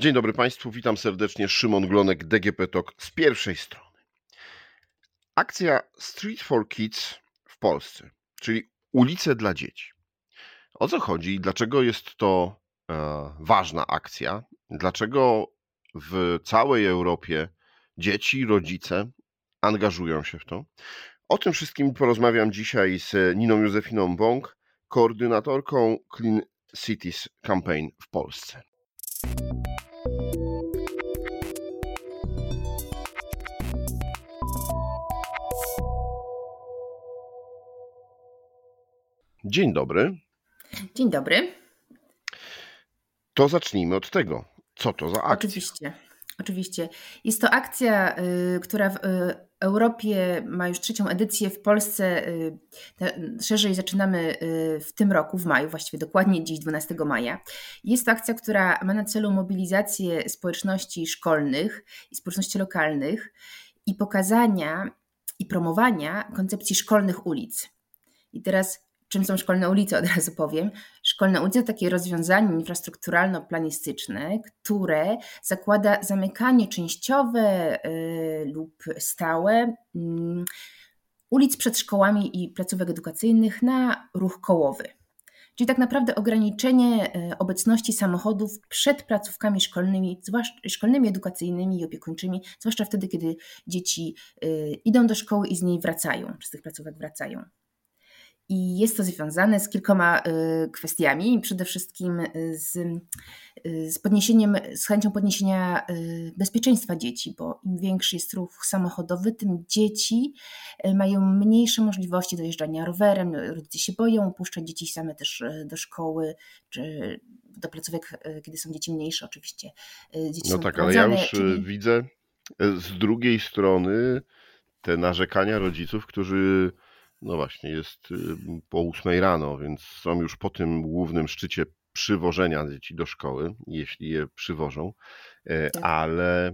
Dzień dobry Państwu, witam serdecznie. Szymon Glonek, DGP Talk z pierwszej strony. Akcja Street for Kids w Polsce, czyli ulice dla dzieci. O co chodzi i dlaczego jest to e, ważna akcja? Dlaczego w całej Europie dzieci, rodzice angażują się w to? O tym wszystkim porozmawiam dzisiaj z Niną Józefiną Bąk, koordynatorką Clean Cities Campaign w Polsce. Dzień dobry. Dzień dobry. To zacznijmy od tego. Co to za akcja? Oczywiście. Oczywiście. Jest to akcja, y, która w y, Europie ma już trzecią edycję, w Polsce y, szerzej zaczynamy w tym roku, w maju, właściwie dokładnie dziś, 12 maja. Jest to akcja, która ma na celu mobilizację społeczności szkolnych i społeczności lokalnych i pokazania i promowania koncepcji szkolnych ulic. I teraz czym są szkolne ulice, od razu powiem. Szkolne ulice to takie rozwiązanie infrastrukturalno-planistyczne, które zakłada zamykanie częściowe y, lub stałe y, ulic przed szkołami i placówek edukacyjnych na ruch kołowy. Czyli tak naprawdę ograniczenie y, obecności samochodów przed placówkami szkolnymi, zwłaszcza szkolnymi, edukacyjnymi i opiekuńczymi, zwłaszcza wtedy, kiedy dzieci y, idą do szkoły i z niej wracają, czy z tych placówek wracają. I jest to związane z kilkoma y, kwestiami, przede wszystkim y, z, y, z podniesieniem, z chęcią podniesienia bezpieczeństwa dzieci, bo im większy jest ruch samochodowy, tym dzieci mają mniejsze możliwości dojeżdżania rowerem, rodzice się boją puszczać dzieci same też do szkoły, czy do placówek, kiedy są dzieci mniejsze oczywiście. Dzieci no tak, ale ja już czyli... widzę z drugiej strony te narzekania rodziców, którzy no właśnie, jest y, po ósmej rano, więc są już po tym głównym szczycie przywożenia dzieci do szkoły, jeśli je przywożą, e, tak. ale e,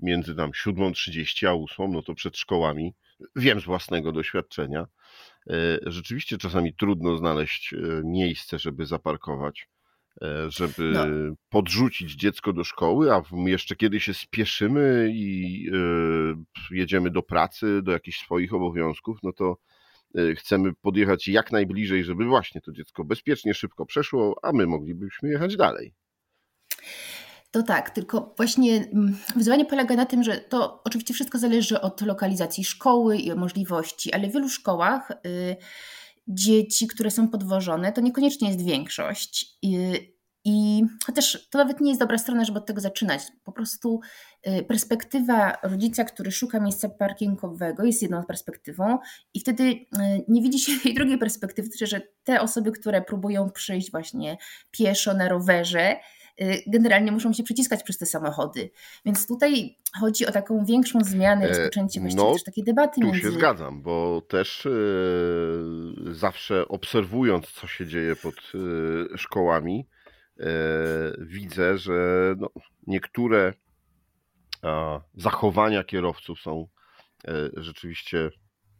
między tam 7.30 a 8, no to przed szkołami, wiem z własnego doświadczenia, e, rzeczywiście czasami trudno znaleźć miejsce, żeby zaparkować. E, żeby no. podrzucić dziecko do szkoły, a jeszcze kiedy się spieszymy i e, jedziemy do pracy, do jakichś swoich obowiązków, no to e, chcemy podjechać jak najbliżej, żeby właśnie to dziecko bezpiecznie, szybko przeszło, a my moglibyśmy jechać dalej. To tak, tylko właśnie mm, wyzwanie polega na tym, że to oczywiście wszystko zależy od lokalizacji szkoły i możliwości, ale w wielu szkołach. Yy, dzieci, które są podwożone, to niekoniecznie jest większość. I, chociaż to nawet nie jest dobra strona, żeby od tego zaczynać. Po prostu y, perspektywa rodzica, który szuka miejsca parkingowego, jest jedną perspektywą, i wtedy y, nie widzi się tej drugiej perspektywy, że te osoby, które próbują przyjść właśnie pieszo na rowerze, generalnie muszą się przyciskać przez te samochody. Więc tutaj chodzi o taką większą zmianę, e, rozpoczęcie właściwie no, też takiej debaty. Tu między... się zgadzam, bo też yy, zawsze obserwując, co się dzieje pod yy, szkołami, yy, widzę, że no, niektóre zachowania kierowców są rzeczywiście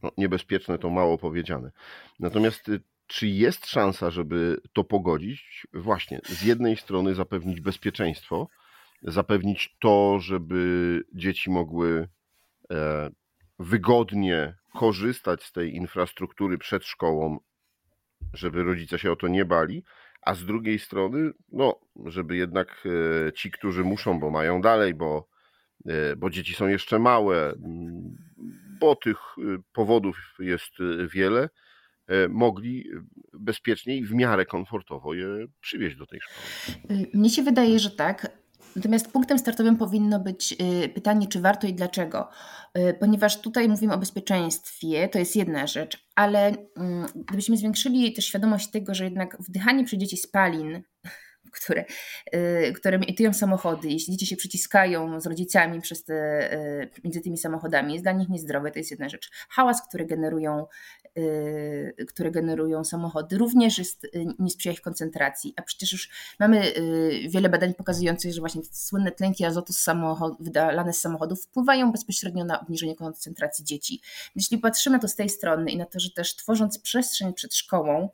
no, niebezpieczne, to mało powiedziane. Natomiast czy jest szansa, żeby to pogodzić? Właśnie, z jednej strony zapewnić bezpieczeństwo, zapewnić to, żeby dzieci mogły e, wygodnie korzystać z tej infrastruktury przed szkołą, żeby rodzice się o to nie bali, a z drugiej strony, no, żeby jednak e, ci, którzy muszą, bo mają dalej, bo, e, bo dzieci są jeszcze małe, bo tych powodów jest wiele, E, mogli bezpiecznie i w miarę komfortowo je przywieźć do tej szkoły. Y, mnie się wydaje, że tak. Natomiast punktem startowym powinno być y, pytanie, czy warto i dlaczego. Ponieważ tutaj mówimy o bezpieczeństwie, to jest jedna rzecz, ale mm, gdybyśmy zwiększyli też świadomość tego, że jednak wdychanie przy dzieci spalin które, y, które emitują samochody, jeśli dzieci się przyciskają z rodzicami przez te, y, między tymi samochodami, jest dla nich niezdrowe, to jest jedna rzecz. Hałas, który generują, y, które generują samochody, również jest, nie sprzyja ich koncentracji. A przecież już mamy wiele badań pokazujących, że właśnie słynne tlenki azotu z samochod, wydalane z samochodów wpływają bezpośrednio na obniżenie koncentracji dzieci. Jeśli patrzymy to z tej strony i na to, że też tworząc przestrzeń przed szkołą,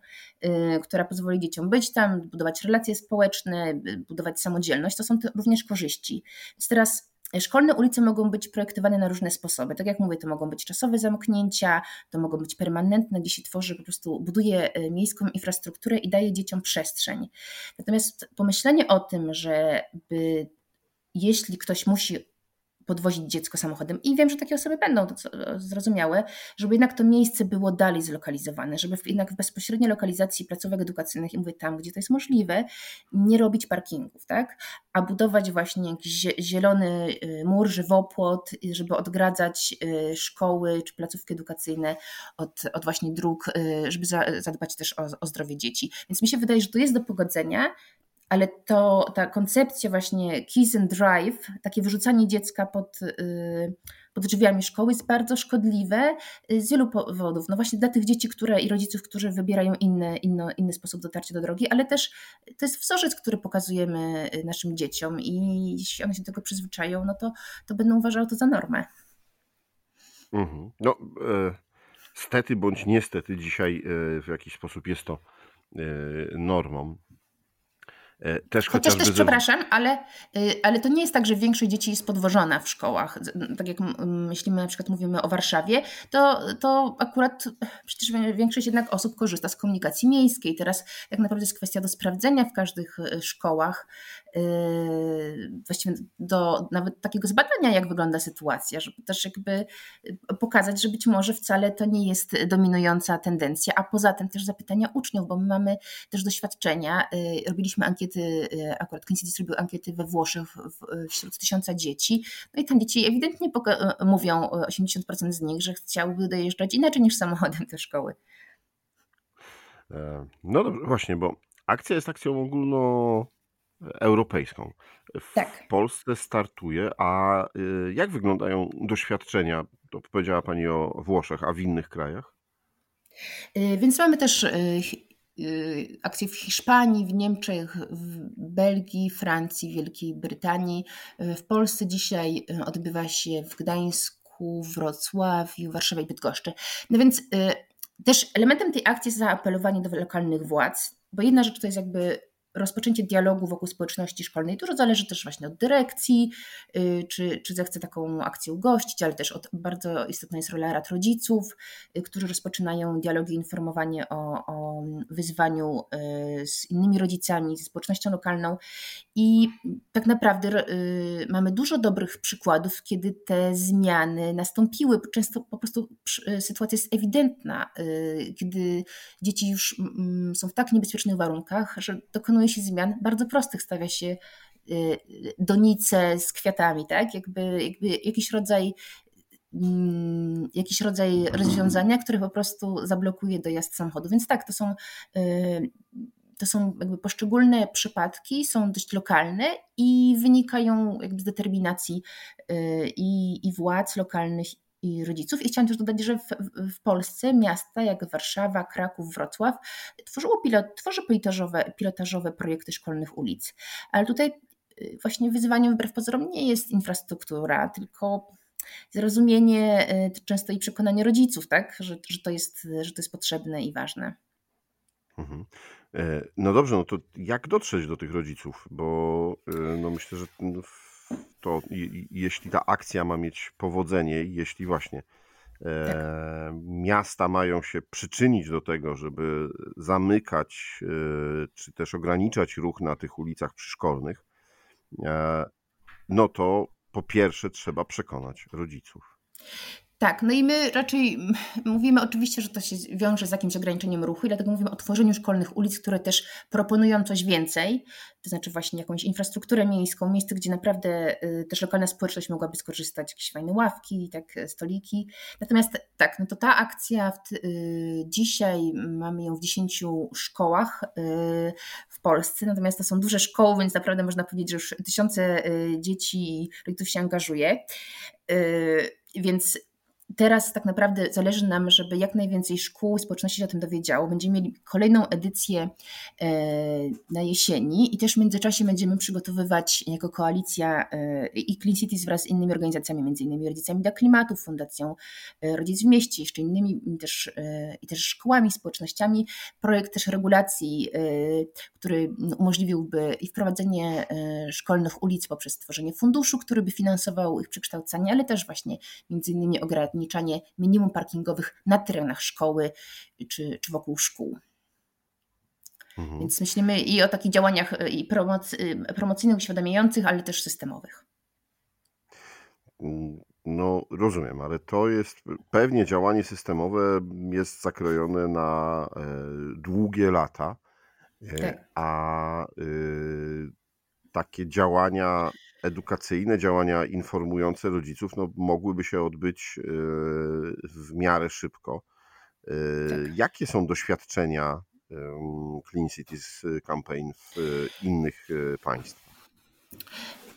która pozwoli dzieciom być tam, budować relacje społeczne, społeczne, budować samodzielność, to są to również korzyści. Więc teraz Szkolne ulice mogą być projektowane na różne sposoby. Tak jak mówię, to mogą być czasowe zamknięcia, to mogą być permanentne, gdzie się tworzy, po prostu buduje e, miejską infrastrukturę i daje dzieciom przestrzeń. Natomiast pomyślenie o tym, żeby jeśli ktoś musi podwozić dziecko samochodem. I wiem, że takie osoby będą, to zrozumiałe, żeby jednak to miejsce było dalej zlokalizowane, żeby jednak w bezpośredniej lokalizacji placówek edukacyjnych, i mówię tam, gdzie to jest możliwe, nie robić parkingów, tak? A budować właśnie jakiś zielony y, mur, żywopłot, żeby odgradzać y, szkoły czy placówki edukacyjne od, od właśnie dróg, y, żeby zadbać też o, o zdrowie dzieci. Więc mi się wydaje, że to jest do pogodzenia, ale to ta koncepcja właśnie kiss and drive, takie wyrzucanie dziecka pod, y, pod drzwiami szkoły jest bardzo szkodliwe y, z wielu powodów. No właśnie dla tych dzieci które, i rodziców, którzy wybierają inny, inny, inny sposób dotarcia do drogi, ale też to jest wzorzec, który pokazujemy y, naszym dzieciom i jeśli one się do tego przyzwyczają, no to, to będą uważały to za normę. Mhm. No, e, stety bądź niestety dzisiaj e, w jakiś sposób jest to e, normą. E, też Chociaż też, przepraszam, ale, y, ale to nie jest tak, że większość dzieci jest podwożona w szkołach. Tak jak myślimy, na przykład mówimy o Warszawie, to, to akurat przecież większość jednak osób korzysta z komunikacji miejskiej. Teraz tak naprawdę jest kwestia do sprawdzenia w każdych y, szkołach, Yy, właściwie do nawet takiego zbadania, jak wygląda sytuacja, żeby też jakby pokazać, że być może wcale to nie jest dominująca tendencja, a poza tym też zapytania uczniów, bo my mamy też doświadczenia. Robiliśmy ankiety, yy, akurat Coincidis robił ankiety we Włoszech wśród tysiąca dzieci, no i tam dzieci ewidentnie mówią, 80% z nich, że chciałyby dojeżdżać inaczej niż samochodem do szkoły. E, no dobrze, właśnie, bo akcja jest akcją ogólno europejską. W tak. Polsce startuje, a jak wyglądają doświadczenia? To powiedziała Pani o Włoszech, a w innych krajach? Więc mamy też akcje w Hiszpanii, w Niemczech, w Belgii, Francji, Wielkiej Brytanii. W Polsce dzisiaj odbywa się w Gdańsku, Wrocławiu, Warszawie i Bydgoszczy. No więc też elementem tej akcji jest zaapelowanie do lokalnych władz, bo jedna rzecz to jest jakby rozpoczęcie dialogu wokół społeczności szkolnej. Dużo zależy też właśnie od dyrekcji, y, czy, czy zechce taką akcję ugościć, ale też od, bardzo istotna jest rola rad rodziców, y, którzy rozpoczynają dialogi, informowanie o, o wyzwaniu y, z innymi rodzicami, ze społecznością lokalną. I tak naprawdę mamy dużo dobrych przykładów, kiedy te zmiany nastąpiły. Często po prostu sytuacja jest ewidentna, kiedy dzieci już mm, są w tak niebezpiecznych warunkach, że dokonują dokonuje się zmian bardzo prostych, stawia się y, donice z kwiatami, tak? Jakby, jakby jakiś rodzaj mm, jakiś rodzaj rozwiązania, które po prostu zablokuje dojazd samochodu. Więc tak, to są, y, to są jakby poszczególne przypadki, są dość lokalne i wynikają jakby z determinacji y, i, i władz lokalnych i rodziców. I chciałam też dodać, że w, w, Polsce miasta jak Warszawa, Kraków, Wrocław tworzyło pilot, tworzy pilotażowe, pilotażowe projekty szkolnych ulic. Ale tutaj y, właśnie wyzwaniem wbrew pozorom nie jest infrastruktura, tylko zrozumienie y, często i przekonanie rodziców, tak? że, że, to, jest, że to jest potrzebne i ważne. Mhm. E, no dobrze, no to jak dotrzeć do tych rodziców? Bo y, no myślę, że to jeśli ta akcja ma mieć powodzenie, jeśli właśnie e, tak. miasta mają się przyczynić do tego, żeby zamykać e, czy też ograniczać ruch na tych ulicach przyszkolnych, e, no to po pierwsze trzeba przekonać rodziców. Tak, no i my raczej mówimy oczywiście, że to się wiąże z jakimś ograniczeniem ruchu i dlatego mówimy o tworzeniu szkolnych ulic, które też proponują coś więcej, to znaczy właśnie jakąś infrastrukturę miejską, miejsce, gdzie naprawdę y, też lokalna społeczność mogłaby skorzystać, jakieś fajne ławki, tak, stoliki. Natomiast tak, no to ta akcja y, dzisiaj mamy ją w 10 szkołach y, w Polsce, natomiast to są duże szkoły, więc naprawdę można powiedzieć, że już tysiące dzieci i rodziców się angażuje. Więc teraz tak naprawdę zależy nam, żeby jak najwięcej szkół, społeczności się o tym dowiedziało. Będziemy mieli kolejną edycję e, na jesieni i też w międzyczasie będziemy przygotowywać jako koalicja e, i Clean Cities wraz z innymi organizacjami, między innymi Rodzicami dla Klimatu, Fundacją e, Rodzic w Mieście, jeszcze innymi też, i też szkołami, społecznościami, projekt też regulacji, który umożliwiłby i wprowadzenie szkolnych ulic poprzez stworzenie funduszu, który by finansował ich przekształcanie, ale też właśnie między innymi ograniczanie minimum parkingowych na terenach szkoły czy, czy wokół szkół. Mhm. Więc myślimy i o takich działaniach y, i promoc, y, promocyjnych, uświadamiających, ale też systemowych. No, rozumiem, ale to jest pewnie działanie systemowe jest zakrojone na e, długie lata, e, tak. a y, takie działania edukacyjne, działania informujące rodziców no, mogłyby się odbyć e, w miarę szybko. E, tak. Jakie są doświadczenia Clean Cities Campaign w innych e, państwach?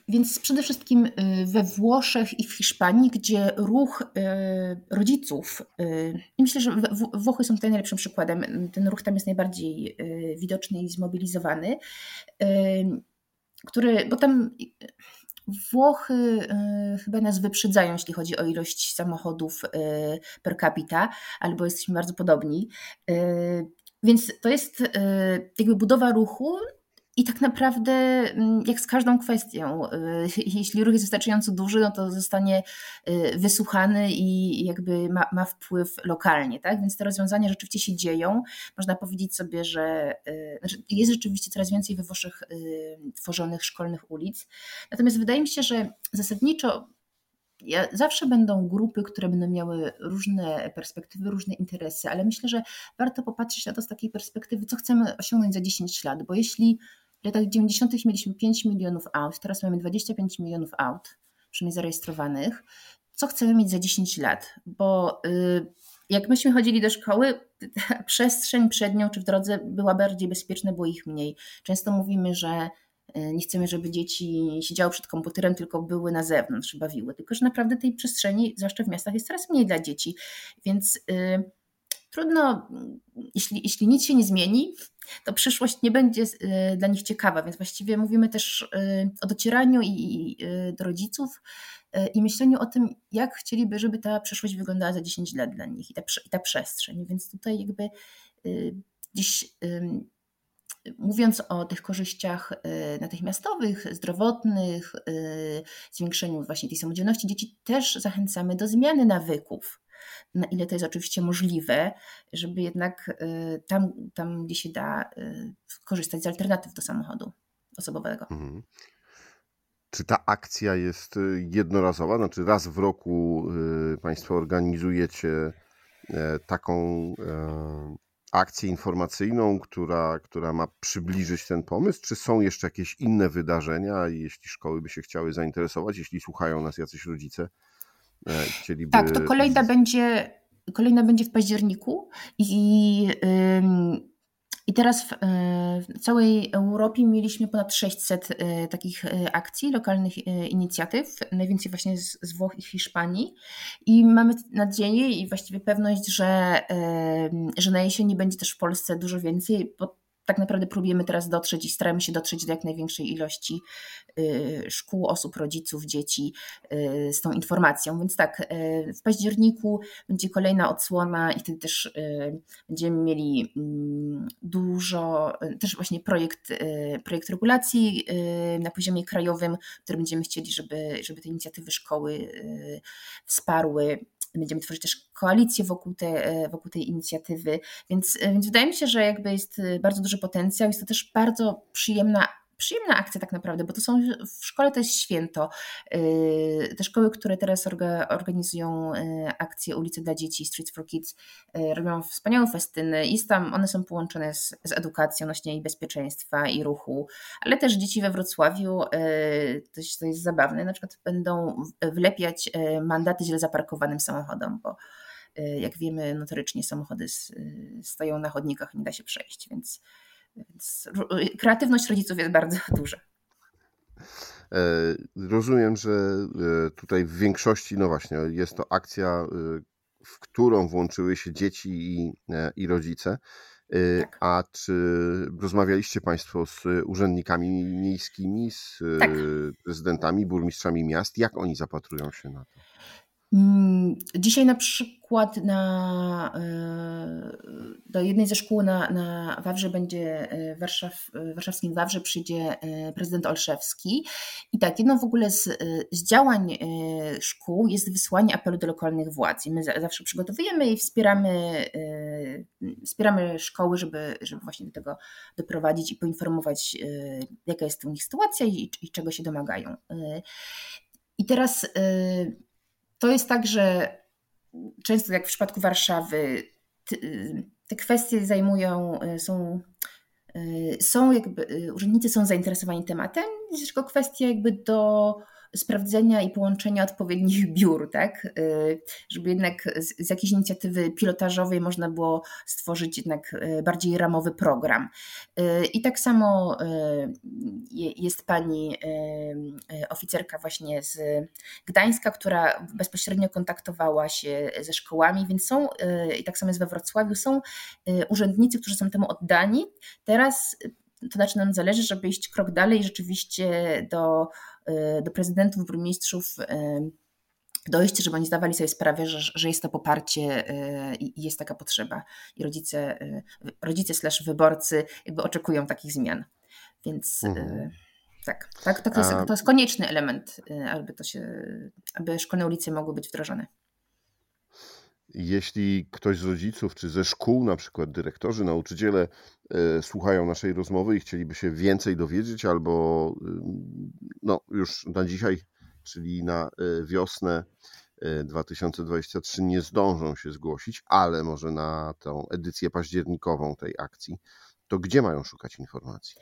Więc przede wszystkim we Włoszech i w Hiszpanii, gdzie ruch rodziców, i myślę, że Włochy są tutaj najlepszym przykładem, ten ruch tam jest najbardziej widoczny i zmobilizowany, który, bo tam Włochy y, chyba nas wyprzedzają, jeśli chodzi o ilość samochodów y, per capita, albo jesteśmy bardzo podobni. Y, więc to jest jakby budowa ruchu i tak naprawdę, mm, jak z każdą kwestią, y, jeśli ruch jest wystarczająco duży, no to zostanie y, wysłuchany i jakby ma, ma wpływ lokalnie, tak? Więc te rozwiązania rzeczywiście się dzieją. Można powiedzieć sobie, że y, znaczy jest rzeczywiście coraz więcej we Włoszech tworzonych szkolnych ulic. Natomiast wydaje mi się, że zasadniczo zawsze będą grupy, które będą miały różne perspektywy, różne interesy, ale myślę, że warto popatrzeć na to z takiej perspektywy, co chcemy osiągnąć za 10 lat, bo jeśli w latach 90. mieliśmy 5 milionów aut, teraz mamy 25 milionów aut, przynajmniej zarejestrowanych. Co chcemy mieć za 10 lat? Bo y, jak myśmy chodzili do szkoły, przestrzeń przed nią czy w drodze była bardziej bezpieczna, było ich mniej. Często mówimy, że y, nie chcemy, żeby dzieci siedziały przed komputerem, tylko były na zewnątrz, bawiły. Tylko, że naprawdę tej przestrzeni, zwłaszcza w miastach, jest coraz mniej dla dzieci. Więc y, trudno, jeśli, jeśli nic się nie zmieni, to przyszłość nie będzie y, dla nich ciekawa, więc właściwie mówimy też y, o docieraniu i, y, do rodziców i myśleniu o tym, jak chcieliby, żeby ta przyszłość wyglądała za 10 lat dla nich i ta, i ta przestrzeń. Więc tutaj jakby dziś mówiąc o tych korzyściach natychmiastowych, zdrowotnych, zwiększeniu właśnie tej samodzielności dzieci, też zachęcamy do zmiany nawyków na ile to jest oczywiście możliwe, żeby jednak y, tam, tam gdzie się da, y, korzystać z alternatyw do samochodu osobowego. Mhm. Czy ta akcja jest y, jednorazowa? Znaczy raz w roku Państwo organizujecie e, taką e, akcję informacyjną, która, która ma przybliżyć ten pomysł? Czy są jeszcze jakieś inne wydarzenia, jeśli szkoły by się chciały zainteresować, jeśli słuchają nas jacyś rodzice, chcieliby... Tak, to kolejna będzie, kolejna będzie w październiku i, i teraz w, e, w całej Europie mieliśmy ponad 600 e, takich akcji, lokalnych inicjatyw, najwięcej właśnie z, z Włoch i Hiszpanii. I mamy nadzieję i właściwie pewność, że, że na jesieni będzie też w Polsce dużo więcej, bo tak naprawdę próbujemy teraz dotrzeć i staramy się dotrzeć do jak największej ilości y, szkół, osób, rodziców, dzieci y, z tą informacją. Więc tak, y, w październiku będzie kolejna odsłona i wtedy też będziemy mieli mm, dużo, też właśnie projekt, projekt regulacji na poziomie krajowym, który będziemy chcieli, żeby, żeby te inicjatywy szkoły wsparły Będziemy tworzyć też koalicję wokół, te, e, wokół tej inicjatywy, więc, e, więc wydaje mi się, że jakby jest e, bardzo duży potencjał. Jest to też bardzo przyjemna przyjemna akcja tak naprawdę, bo to są w szkole to jest święto. Te szkoły, które teraz organizują akcje Ulice dla Dzieci, Streets for Kids, robią wspaniałe festyny i tam one są połączone z, z edukacją odnośnie i bezpieczeństwa i ruchu, ale też dzieci we Wrocławiu, to to jest zabawne, na przykład będą wlepiać mandaty źle zaparkowanym samochodom, bo jak wiemy, notorycznie samochody stoją na chodnikach i nie da się przejść, więc więc kreatywność rodziców jest bardzo duża. Rozumiem, że tutaj w większości, no właśnie, jest to akcja, w którą włączyły się dzieci i, i rodzice. Tak. A czy rozmawialiście Państwo z urzędnikami miejskimi, z tak. prezydentami, burmistrzami miast? Jak oni zapatrują się na to? Mm, dzisiaj na przykład na, e, do jednej ze szkół na, na Wawrze będzie e, Warszaw, e, warszawskim Wawrze przyjdzie prezydent Olszewski i tak, jedno w ogóle z, z działań szkół jest wysłanie apelu do lokalnych władz i my zawsze przygotowujemy i wspieramy, wspieramy szkoły, żeby, żeby właśnie do tego doprowadzić i poinformować jaka jest u nich sytuacja i, i czego się domagają. I teraz to jest tak, że często jak w przypadku Warszawy te kwestie zajmują, y, są, y, są jakby, y, urzędnicy są zainteresowani tematem, jest tylko kwestia jakby do sprawdzenia i połączenia odpowiednich biur, tak? Y, żeby jednak z, z jakiejś inicjatywy pilotażowej można było stworzyć jednak y, bardziej ramowy program. Y, I tak samo jest pani oficerka właśnie z Gdańska, która bezpośrednio kontaktowała się ze szkołami, więc są, i tak samo jest we Wrocławiu, są urzędnicy, którzy są temu oddani. Teraz to znaczy nam zależy, żeby iść krok dalej rzeczywiście do do prezydentów, burmistrzów y, dojść, żeby oni zdawali sobie sprawę, że, że jest to poparcie y, i jest taka potrzeba. I rodzice, rodzice slash wyborcy jakby oczekują takich zmian. Więc mhm. tak, tak to, jest, to jest konieczny element, aby, to się, aby szkolne ulice mogły być wdrożone. Jeśli ktoś z rodziców czy ze szkół, na przykład dyrektorzy, nauczyciele, e, słuchają naszej rozmowy i chcieliby się więcej dowiedzieć, albo no, już na dzisiaj, czyli na e, wiosnę 2023 e, nie zdążą się zgłosić, ale może na tą edycję październikową tej akcji, to gdzie mają szukać informacji?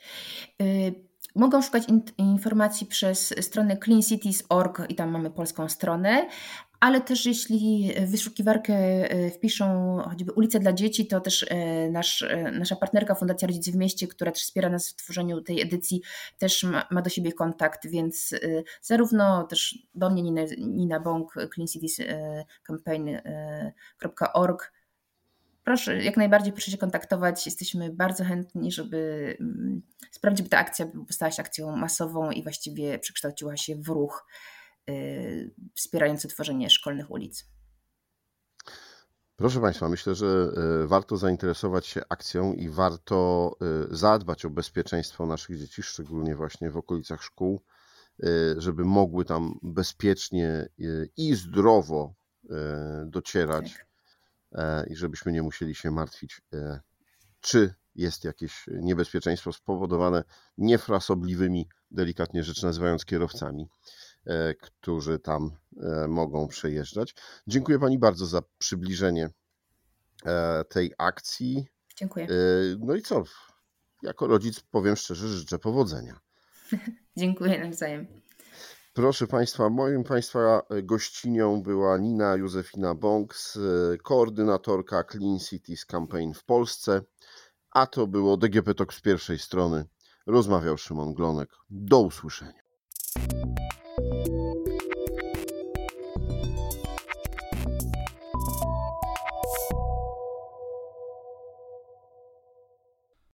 Mogą szukać in informacji przez stronę cleancities.org i tam mamy polską stronę, ale też jeśli w wyszukiwarkę e, wpiszą choćby ulice dla dzieci, to też e, nasz, e, nasza partnerka Fundacja Rodzice w Mieście, która też wspiera nas w tworzeniu tej edycji, też ma, ma do siebie kontakt, więc zarówno też do mnie Nina, Nina Bąk, cleancitiescampaign.org proszę, jak najbardziej proszę się kontaktować. Jesteśmy bardzo chętni, żeby mm, sprawić, by ta akcja stała się akcją masową i właściwie przekształciła się w ruch wspierający tworzenie szkolnych ulic. Proszę Państwa, myślę, że y, warto zainteresować się akcją i warto y, zadbać o bezpieczeństwo naszych dzieci, szczególnie właśnie w okolicach szkół, żeby mogły tam bezpiecznie i zdrowo docierać tak. i żebyśmy nie musieli się martwić, czy jest jakieś niebezpieczeństwo spowodowane niefrasobliwymi, delikatnie rzecz nazywając, kierowcami. E, którzy tam e, mogą przejeżdżać. Dziękuję Pani bardzo za przybliżenie e, tej akcji. Dziękuję. No i co? Jako rodzic powiem szczerze, życzę powodzenia. Dziękuję nawzajem. Proszę Państwa, moim Państwa gościnią była Nina Józefina Bąks, koordynatorka Clean Cities Campaign w Polsce, a to było DGP Talk z pierwszej strony. Rozmawiał Szymon Glonek. Do usłyszenia.